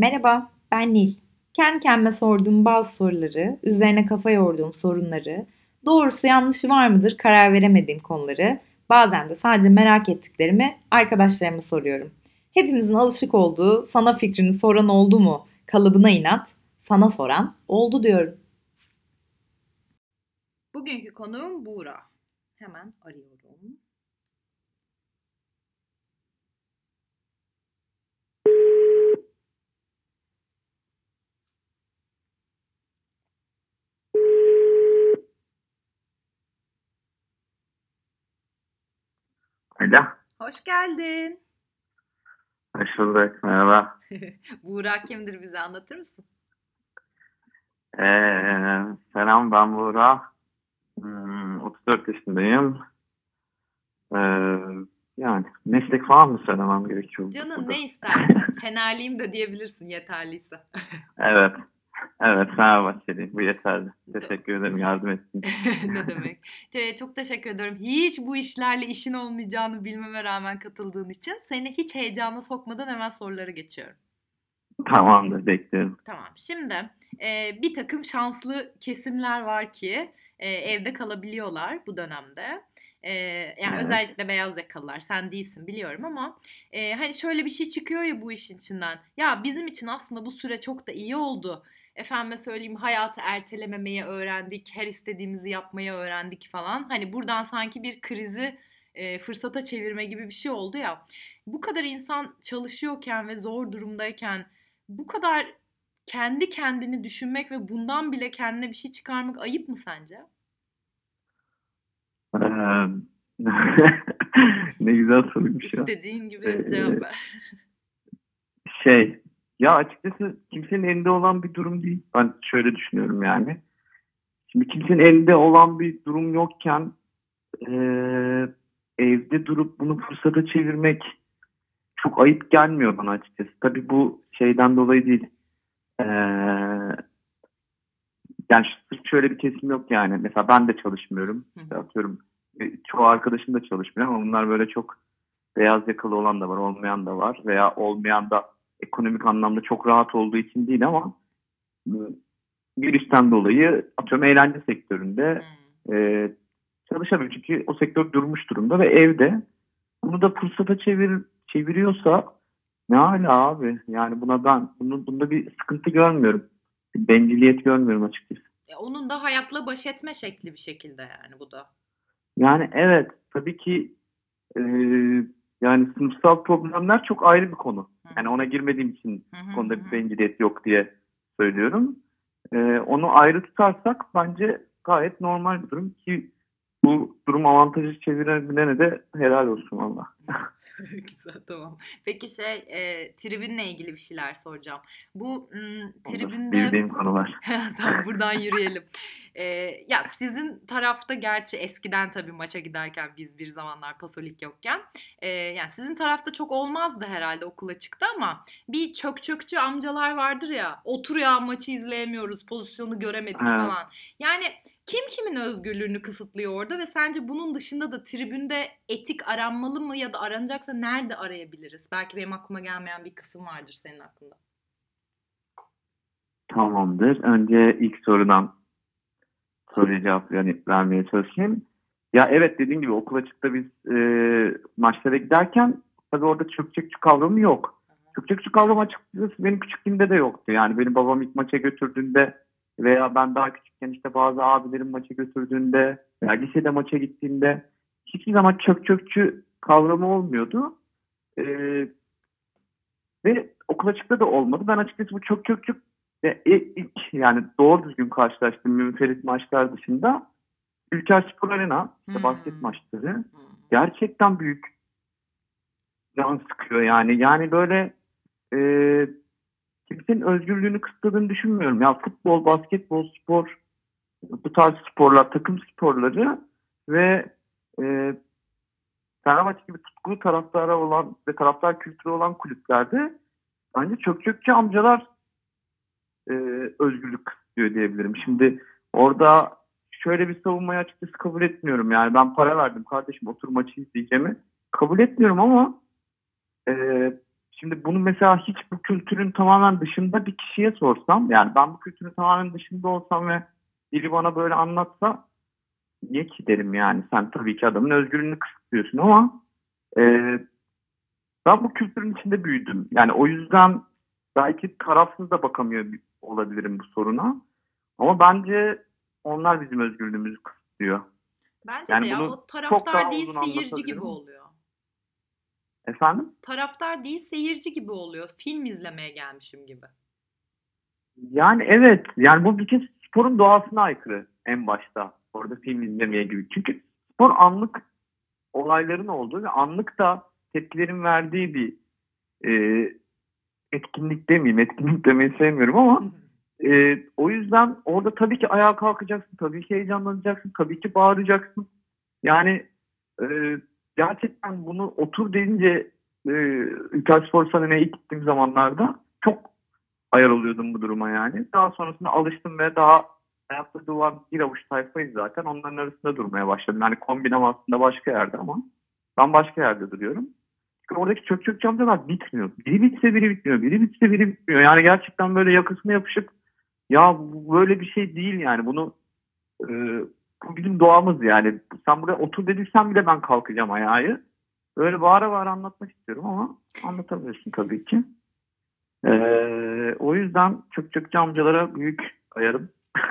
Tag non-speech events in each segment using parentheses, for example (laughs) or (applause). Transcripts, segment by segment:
Merhaba, ben Nil. Kendi kendime sorduğum bazı soruları, üzerine kafa yorduğum sorunları, doğrusu yanlışı var mıdır karar veremediğim konuları, bazen de sadece merak ettiklerimi arkadaşlarıma soruyorum. Hepimizin alışık olduğu sana fikrini soran oldu mu kalıbına inat, sana soran oldu diyorum. Bugünkü konuğum Buğra. Hemen arıyorum. Alo. Hoş geldin. Hoş bulduk. Merhaba. (laughs) Buğra kimdir bize anlatır mısın? Ee, selam ben Buğra. Hmm, 34 yaşındayım. Ee, yani meslek falan mı söylemem gerekiyor? Canın burada? ne istersen. Fenerliyim de diyebilirsin yeterliyse. Evet. Evet Fenerbahçeliyim. Bu yeterli. Teşekkür ederim yardım ettiğin (laughs) ne demek. Ee, Çok teşekkür ederim. Hiç bu işlerle işin olmayacağını bilmeme rağmen katıldığın için seni hiç heyecana sokmadan hemen sorulara geçiyorum. Tamamdır bekliyorum. Tamam. Şimdi e, bir takım şanslı kesimler var ki e, evde kalabiliyorlar bu dönemde. E, yani Evet. özellikle beyaz yakalılar. Sen değilsin biliyorum ama e, hani şöyle bir şey çıkıyor ya bu işin içinden. Ya bizim için aslında bu süre çok da iyi oldu. Efendime söyleyeyim hayatı ertelememeyi öğrendik. Her istediğimizi yapmayı öğrendik falan. Hani buradan sanki bir krizi e, fırsata çevirme gibi bir şey oldu ya. Bu kadar insan çalışıyorken ve zor durumdayken bu kadar kendi kendini düşünmek ve bundan bile kendine bir şey çıkarmak ayıp mı sence? (laughs) Ne güzel soruymuş ya. İstediğin gibi Ee, cevap ver. Şey, ya açıkçası kimsenin elinde olan bir durum değil. Ben şöyle düşünüyorum yani. Şimdi kimsenin elinde olan bir durum yokken eee, evde durup bunu fırsata çevirmek çok ayıp gelmiyor bana açıkçası. Tabii bu şeyden dolayı değil. Eee, yani şöyle bir kesim yok yani. Mesela ben de çalışmıyorum. İşte atıyorum e, çoğu arkadaşım da çalışmıyor ama bunlar böyle çok beyaz yakalı olan da var, olmayan da var veya olmayan da ekonomik anlamda çok rahat olduğu için değil ama e, virüsten dolayı atıyorum eğlence sektöründe Hmm. e, çalışamıyor çünkü o sektör durmuş durumda ve evde bunu da fırsata çevir çeviriyorsa ne hala abi yani buna ben bunu, bunda bir sıkıntı görmüyorum. Bir benciliyet görmüyorum açıkçası. E, onun da hayatla baş etme şekli bir şekilde yani bu da. Yani evet tabii ki e, yani sınıfsal problemler çok ayrı bir konu. Yani ona girmediğim için konuda bir benciliyet yok diye söylüyorum. E, onu ayrı tutarsak bence gayet normal bir durum ki bu durum avantajı çevirebilene de helal olsun valla. (laughs) Güzel tamam. Peki şey e, tribünle ilgili bir şeyler soracağım. Bu m, tribünde Bildiğim konular. (laughs) tamam buradan yürüyelim. (laughs) E, ya sizin tarafta gerçi eskiden tabii maça giderken biz bir zamanlar pasolik yokken e, yani sizin tarafta çok olmazdı herhalde okula çıktı ama bir çök çökçü amcalar vardır ya otur ya maçı izleyemiyoruz pozisyonu göremedik Evet. falan. Yani kim kimin özgürlüğünü kısıtlıyor orada ve sence bunun dışında da tribünde etik aranmalı mı ya da aranacaksa nerede arayabiliriz? Belki benim aklıma gelmeyen bir kısım vardır senin aklında. Tamamdır. Önce ilk sorudan soruya cevap yani vermeye çalışayım. Ya evet dediğim gibi okul açıkta biz e, maçlara giderken tabii orada çökçekçi kavramı yok. Çökçekçi kavramı açıkçası benim küçüklüğümde de yoktu. Yani benim babam ilk maça götürdüğünde veya ben daha küçükken işte bazı abilerim maça götürdüğünde veya lisede maça gittiğimde hiçbir zaman çök çökçü kavramı olmuyordu. E, ve okul açıkta da olmadı. Ben açıkçası bu çok çok ve i- ilk yani doğru düzgün karşılaştığım münferit maçlar dışında Ülker Spor Arena işte Hmm. basket maçları Hmm. gerçekten büyük can sıkıyor yani. Yani böyle e, kimsenin özgürlüğünü kısıtladığını düşünmüyorum. Ya futbol, basketbol, spor bu tarz sporlar, takım sporları ve e, Fenerbahçe gibi tutkulu taraftara olan ve taraftar kültürü olan kulüplerde bence çok çökçü amcalar e, özgürlük kısıtlıyor diyebilirim. Şimdi orada şöyle bir savunmayı açıkçası kabul etmiyorum. Yani ben para verdim kardeşim otur maçı izleyeceğimi kabul etmiyorum ama e, Şimdi bunu mesela hiç bu kültürün tamamen dışında bir kişiye sorsam yani ben bu kültürün tamamen dışında olsam ve biri bana böyle anlatsa niye ki derim yani sen tabii ki adamın özgürlüğünü kısıtlıyorsun ama e, ben bu kültürün içinde büyüdüm. Yani o yüzden belki tarafsız da bakamıyor olabilirim bu soruna. Ama bence onlar bizim özgürlüğümüzü kısıtlıyor. Bence Yani de ya o taraftar değil seyirci gibi oluyor. Efendim? Taraftar değil seyirci gibi oluyor. Film izlemeye gelmişim gibi. Yani evet. Yani bu bir kez sporun doğasına aykırı en başta. Orada film izlemeye gibi. Çünkü spor anlık olayların olduğu ve anlık da tepkilerin verdiği bir e, etkinlik demeyeyim. Etkinlik demeyi sevmiyorum ama e, o yüzden orada tabii ki ayağa kalkacaksın. Tabii ki heyecanlanacaksın. Tabii ki bağıracaksın. Yani e, gerçekten bunu otur deyince e, İtalya Spor Sahne'ye ilk gittiğim zamanlarda çok ayar oluyordum bu duruma yani. Daha sonrasında alıştım ve daha hayatta duvar bir avuç tayfayız zaten. Onların arasında durmaya başladım. Yani kombinem aslında başka yerde ama ben başka yerde duruyorum. Çünkü oradaki çök çök camcalar bitmiyor. Biri bitse biri bitmiyor. Biri bitse biri bitmiyor. Yani gerçekten böyle yakasına yapışıp ya böyle bir şey değil yani. Bunu e, bizim doğamız yani. Sen buraya otur dediysen bile ben kalkacağım ayağı. Böyle bağıra bağıra anlatmak istiyorum ama anlatamıyorsun tabii ki. Ee, o yüzden çök çökçü amcalara büyük ayarım. (laughs)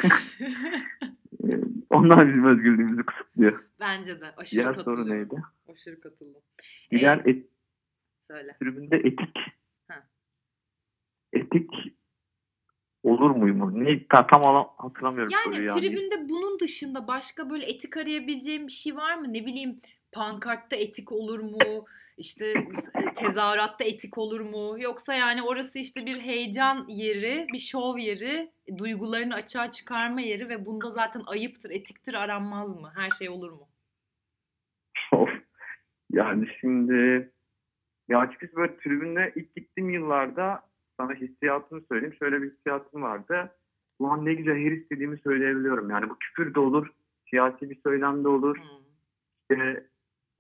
Onlar bizim özgürlüğümüzü kısıtlıyor. Bence de aşırı Diğer soru katılıyorum. neydi? Aşırı katıldım. Diğer Ee, et, söyle. tribünde etik. Ha. Etik olur muyum? Ne, ta- tam ala- hatırlamıyorum Yani yani. tribünde bunun dışında başka böyle etik arayabileceğim bir şey var mı? Ne bileyim pankartta etik olur mu? İşte e, tezahüratta etik olur mu? Yoksa yani orası işte bir heyecan yeri, bir şov yeri, duygularını açığa çıkarma yeri ve bunda zaten ayıptır, etiktir aranmaz mı? Her şey olur mu? Yani şimdi ya açıkçası böyle tribünde ilk gittiğim yıllarda sana hissiyatımı söyleyeyim. Şöyle bir hissiyatım vardı. Ulan ne güzel her istediğimi söyleyebiliyorum. Yani bu küfür de olur, siyasi bir söylem de olur. Hmm. İşte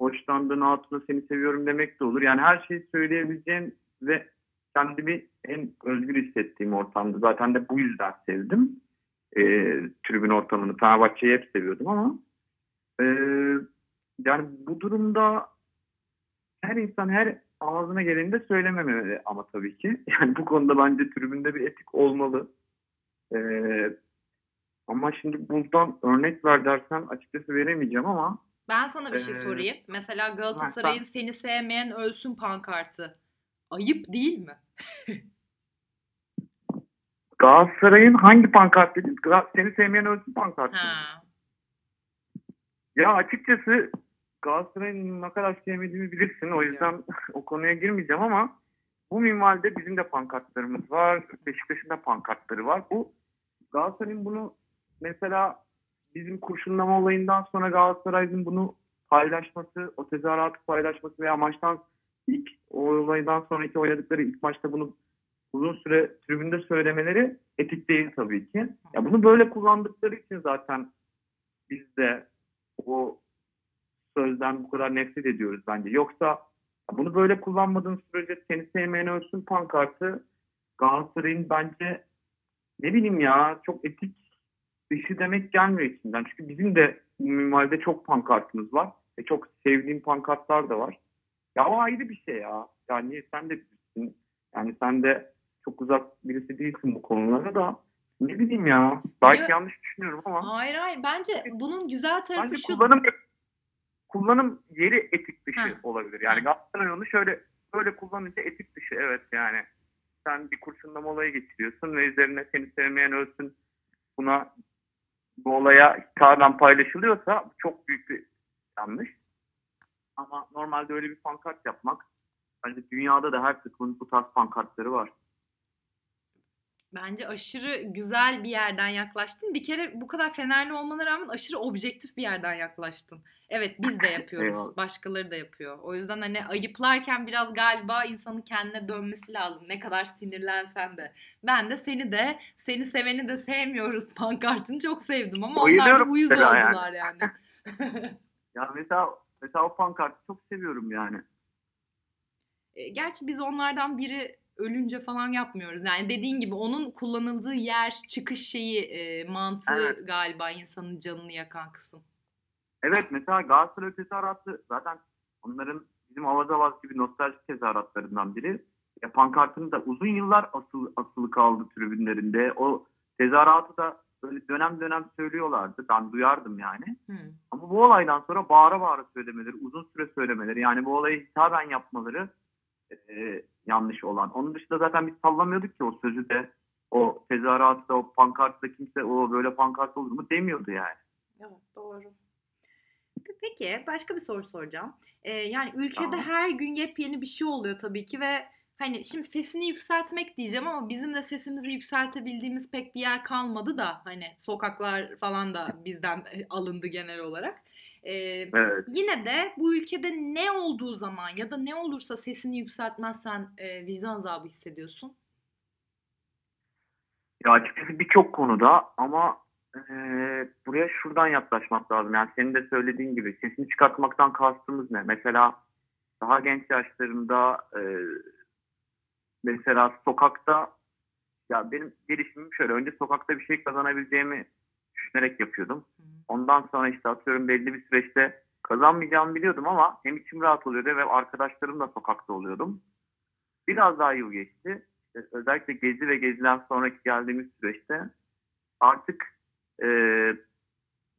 hoşlandığın hatuna seni seviyorum demek de olur. Yani her şeyi söyleyebileceğim ve kendimi en özgür hissettiğim ortamdı. Zaten de bu yüzden sevdim. Ee, tribün ortamını. Fenerbahçe'yi hep seviyordum ama ee, yani bu durumda her insan her ağzına geleni de söylememeli ama tabii ki. (laughs) Yani bu konuda bence tribünde bir etik olmalı. Ee, ama şimdi buradan örnek ver dersen açıkçası veremeyeceğim ama Ben sana bir şey Ee, sorayım. Mesela Galatasaray'ın seni sevmeyen ölsün pankartı. Ayıp değil mi? (laughs) Galatasaray'ın hangi pankart dedin? Seni sevmeyen ölsün pankartı. Ha. Ya açıkçası Galatasaray'ın ne kadar sevmediğimi bilirsin. O yüzden (laughs) o konuya girmeyeceğim ama bu minvalde bizim de pankartlarımız var. Beşiktaş'ın da pankartları var. Bu Galatasaray'ın bunu mesela bizim kurşunlama olayından sonra Galatasaray'ın bunu paylaşması, o tezahüratı paylaşması veya maçtan ilk o olaydan sonraki oynadıkları ilk maçta bunu uzun süre tribünde söylemeleri etik değil tabii ki. Ya bunu böyle kullandıkları için zaten biz de o sözden bu kadar nefret ediyoruz bence. Yoksa bunu böyle kullanmadığın sürece seni sevmeyen ölsün pankartı Galatasaray'ın bence ne bileyim ya çok etik dışı demek gelmiyor içinden. Çünkü bizim de minvalde çok pankartımız var. Ve çok sevdiğim pankartlar da var. Ya o ayrı bir şey ya. Yani sen de bilirsin. Yani sen de çok uzak birisi değilsin bu konulara da. Ne bileyim ya. Belki Ya- yanlış düşünüyorum ama. Hayır hayır. Bence bunun güzel tarafı Bence şu. kullanım kullanım yeri etik dışı Ha. olabilir. Yani. Galatasaray onu şöyle böyle kullanınca etik dışı evet yani. Sen bir kurşunlama olayı geçiriyorsun ve üzerine seni sevmeyen ölsün buna bu olaya hitaben paylaşılıyorsa çok büyük bir yanlış. Ama normalde öyle bir pankart yapmak bence dünyada da her takımın bu tarz pankartları var. Bence aşırı güzel bir yerden yaklaştın. Bir kere bu kadar fenerli olmana rağmen aşırı objektif bir yerden yaklaştın. Evet biz de (laughs) yapıyoruz. Başkaları da yapıyor. O yüzden hani ayıplarken biraz galiba insanın kendine dönmesi lazım. Ne kadar sinirlensen de. Ben de seni de seni seveni de sevmiyoruz (laughs) pankartını çok sevdim ama onlar da uyuz mesela yani. oldular yani. (laughs) Ya mesela mesela o pankartı çok seviyorum yani. E, gerçi biz onlardan biri ölünce falan yapmıyoruz. Yani dediğin gibi onun kullanıldığı yer, çıkış şeyi, e, mantığı Evet. galiba insanın canını yakan kısım. Evet mesela Galatasaray tezahüratı zaten onların bizim Avazavaz gibi nostaljik tezahüratlarından biri. Ya pankartını da uzun yıllar asılı, asılı kaldı tribünlerinde. O tezahüratı da böyle dönem dönem söylüyorlardı. Ben duyardım yani. Hı. Ama bu olaydan sonra bağıra bağıra söylemeleri, uzun süre söylemeleri yani bu olayı hitaben yapmaları e, yanlış olan. Onun dışında zaten biz sallamıyorduk ki o sözü de o tezahüratı da o pankartta kimse o böyle pankart olur mu demiyordu yani. Evet doğru. Peki başka bir soru soracağım. Ee, yani ülkede Tamam. her gün yepyeni bir şey oluyor tabii ki ve hani şimdi sesini yükseltmek diyeceğim ama bizim de sesimizi yükseltebildiğimiz pek bir yer kalmadı da hani sokaklar falan da bizden e, alındı genel olarak. Ee, Evet. yine de bu ülkede ne olduğu zaman ya da ne olursa sesini yükseltmezsen e, vicdan azabı hissediyorsun. Ya açıkçası birçok konuda ama eee, buraya şuradan yaklaşmak lazım. Yani senin de söylediğin gibi sesini çıkartmaktan kastımız ne? Mesela daha genç yaşlarımda eee, mesela sokakta ya benim gelişimim şöyle önce sokakta bir şey kazanabileceğimi düşünerek yapıyordum. Ondan sonra işte atıyorum belli bir süreçte kazanmayacağımı biliyordum ama hem içim rahat oluyordu ve arkadaşlarımla sokakta oluyordum. Biraz daha yıl geçti. İşte özellikle Gezi ve Gezi'den sonraki geldiğimiz süreçte artık e,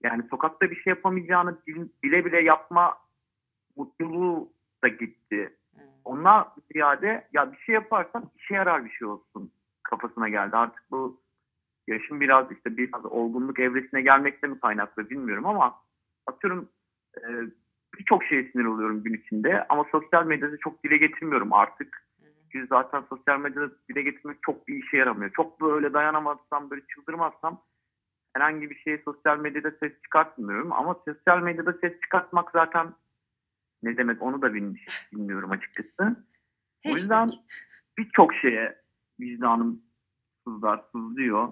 yani sokakta bir şey yapamayacağını bil- bile bile yapma mutluluğu da gitti. Hı. Onlar ziyade ya bir şey yaparsam işe yarar bir şey olsun kafasına geldi. Artık bu yaşım biraz işte biraz olgunluk evresine gelmekle mi kaynaklı bilmiyorum ama atıyorum e, birçok şeye sinir oluyorum gün içinde ama sosyal medyada çok dile getirmiyorum artık. Çünkü zaten sosyal medyada dile getirmek çok bir işe yaramıyor. Çok böyle dayanamazsam, böyle çıldırmazsam herhangi bir şeye sosyal medyada ses çıkartmıyorum. Ama sosyal medyada ses çıkartmak zaten ne demek onu da bil- bilmiyorum açıkçası. O yüzden birçok şeye vicdanım sızlar, sızlıyor.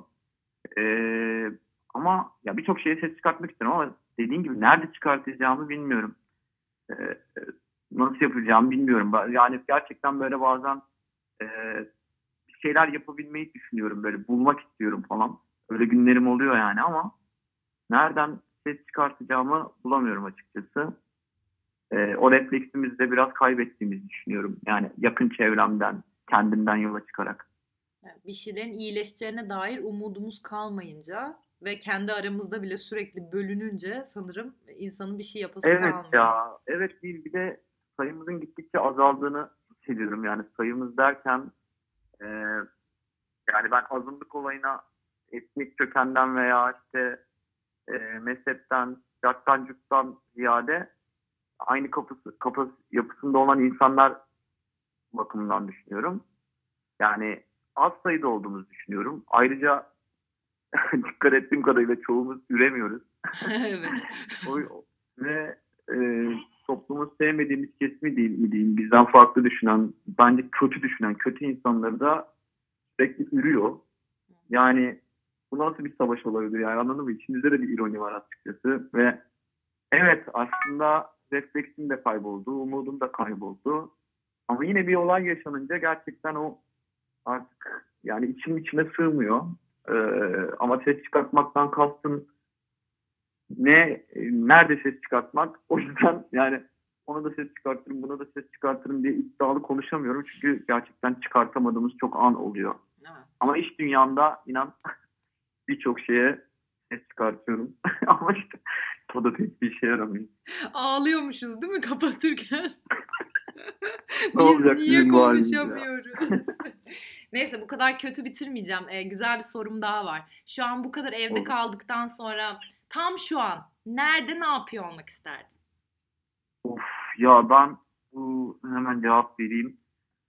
Ee, ama ya birçok şeye ses çıkartmak istiyorum ama dediğin gibi nerede çıkartacağımı bilmiyorum. Ee, nasıl yapacağımı bilmiyorum. Yani gerçekten böyle bazen e, şeyler yapabilmeyi düşünüyorum. Böyle bulmak istiyorum falan. Öyle günlerim oluyor yani ama nereden ses çıkartacağımı bulamıyorum açıkçası. Ee, o refleksimizi de biraz kaybettiğimizi düşünüyorum. Yani yakın çevremden, kendimden yola çıkarak. Bir şeylerin iyileşeceğine dair umudumuz kalmayınca ve kendi aramızda bile sürekli bölününce sanırım insanın bir şey yapası Evet kalmıyor. ya, evet değil. Bir de sayımızın gittikçe azaldığını hissediyorum. Yani sayımız derken e, yani ben azınlık olayına etnik kökenden veya işte e, mezhepten, yaktan cüttan ziyade aynı kapısı, kapı yapısında olan insanlar bakımından düşünüyorum. Yani az sayıda olduğumuzu düşünüyorum. Ayrıca (laughs) dikkat ettiğim kadarıyla çoğumuz üremiyoruz. (laughs) evet. Ve e, toplumun sevmediğimiz kesimi değil mi diyeyim, bizden farklı düşünen, bence kötü düşünen, kötü insanları da sürekli ürüyor. Yani bu nasıl bir savaş olabilir yani anladın mı? İçimizde de bir ironi var açıkçası ve evet aslında refleksim de kayboldu, umudum da kayboldu. Ama yine bir olay yaşanınca gerçekten o artık yani içim içime sığmıyor. Ee, ama ses çıkartmaktan kastım ne e, nerede ses çıkartmak. O yüzden (laughs) yani ona da ses çıkartırım, buna da ses çıkartırım diye iddialı konuşamıyorum. Çünkü gerçekten çıkartamadığımız çok an oluyor. Ama iş dünyamda inan (laughs) birçok şeye ses çıkartıyorum. (laughs) Ama işte o da pek bir işe yaramıyor. Ağlıyormuşuz değil mi kapatırken? Biz niye konuşamıyoruz? Neyse bu kadar kötü bitirmeyeceğim. Ee, güzel bir sorum daha var. Şu an bu kadar evde Olur. kaldıktan sonra tam şu an nerede ne yapıyor olmak isterdin? Of ya ben bu hemen cevap vereyim.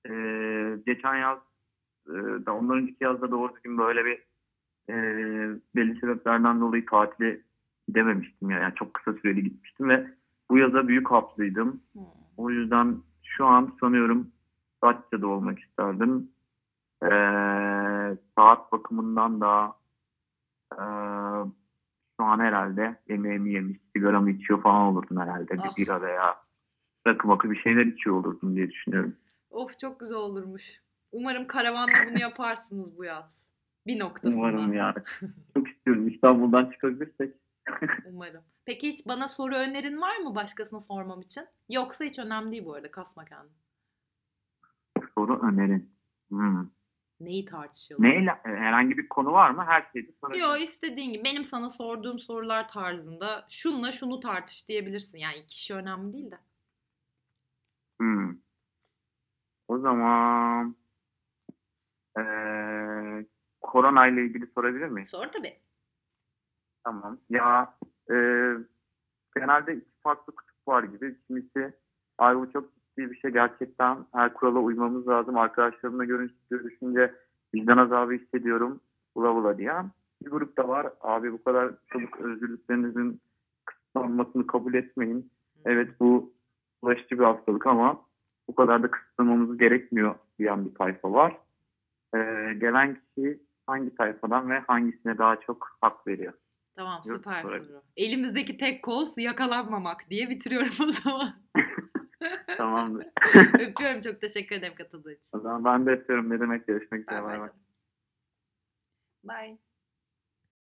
Ee, geçen yaz e, da ondan önceki yazda doğru düzgün böyle bir e, belli sebeplerden dolayı tatile gidememiştim ya. Yani çok kısa süreli gitmiştim ve bu yaza büyük haplıydım. Hmm. O yüzden şu an sanıyorum Datça'da olmak isterdim. Ee, saat bakımından da ee, şu an herhalde yemeğimi yemiş, sigaramı içiyor falan olurdum herhalde. Ah. Bir bira veya rakı makı bir şeyler içiyor olurdum diye düşünüyorum. Of çok güzel olurmuş. Umarım karavanla bunu yaparsınız bu yaz. Bir noktasında. Umarım ya. (laughs) Çok istiyorum. İstanbul'dan çıkabilirsek. Umarım. Peki hiç bana soru önerin var mı başkasına sormam için? Yoksa hiç önemli değil bu arada. Kasma kendini. Soru önerin. Hmm. Neyi tartışalım? Neyle, e, herhangi bir konu var mı? Her şeyi sorabilirim. Yo istediğin gibi. Benim sana sorduğum sorular tarzında şunla şunu tartış diyebilirsin. Yani kişi önemli değil de. Hmm. O zaman eee korona ile ilgili sorabilir miyim? Sor tabii. Tamam. Ya eee, genelde iki farklı kutup var gibi. Kimisi ay bu çok bir şey gerçekten her kurala uymamız lazım. Arkadaşlarımla görüş, görüşünce vicdan azabı hissediyorum. Bula bula diyen. Bir grup da var. Abi bu kadar çabuk özgürlüklerinizin kısıtlanmasını kabul etmeyin. Evet bu bulaşıcı bir hastalık ama bu kadar da kısıtlamamız gerekmiyor diyen bir tayfa var. Ee, gelen kişi hangi tayfadan ve hangisine daha çok hak veriyor? Tamam süper soru. Elimizdeki tek koz yakalanmamak diye bitiriyorum o zaman. (laughs) Tamamdır. (laughs) Öpüyorum çok teşekkür ederim katıldığın için. O zaman ben de öpüyorum. Ne demek görüşmek üzere. Bay. bay. canım. Bye.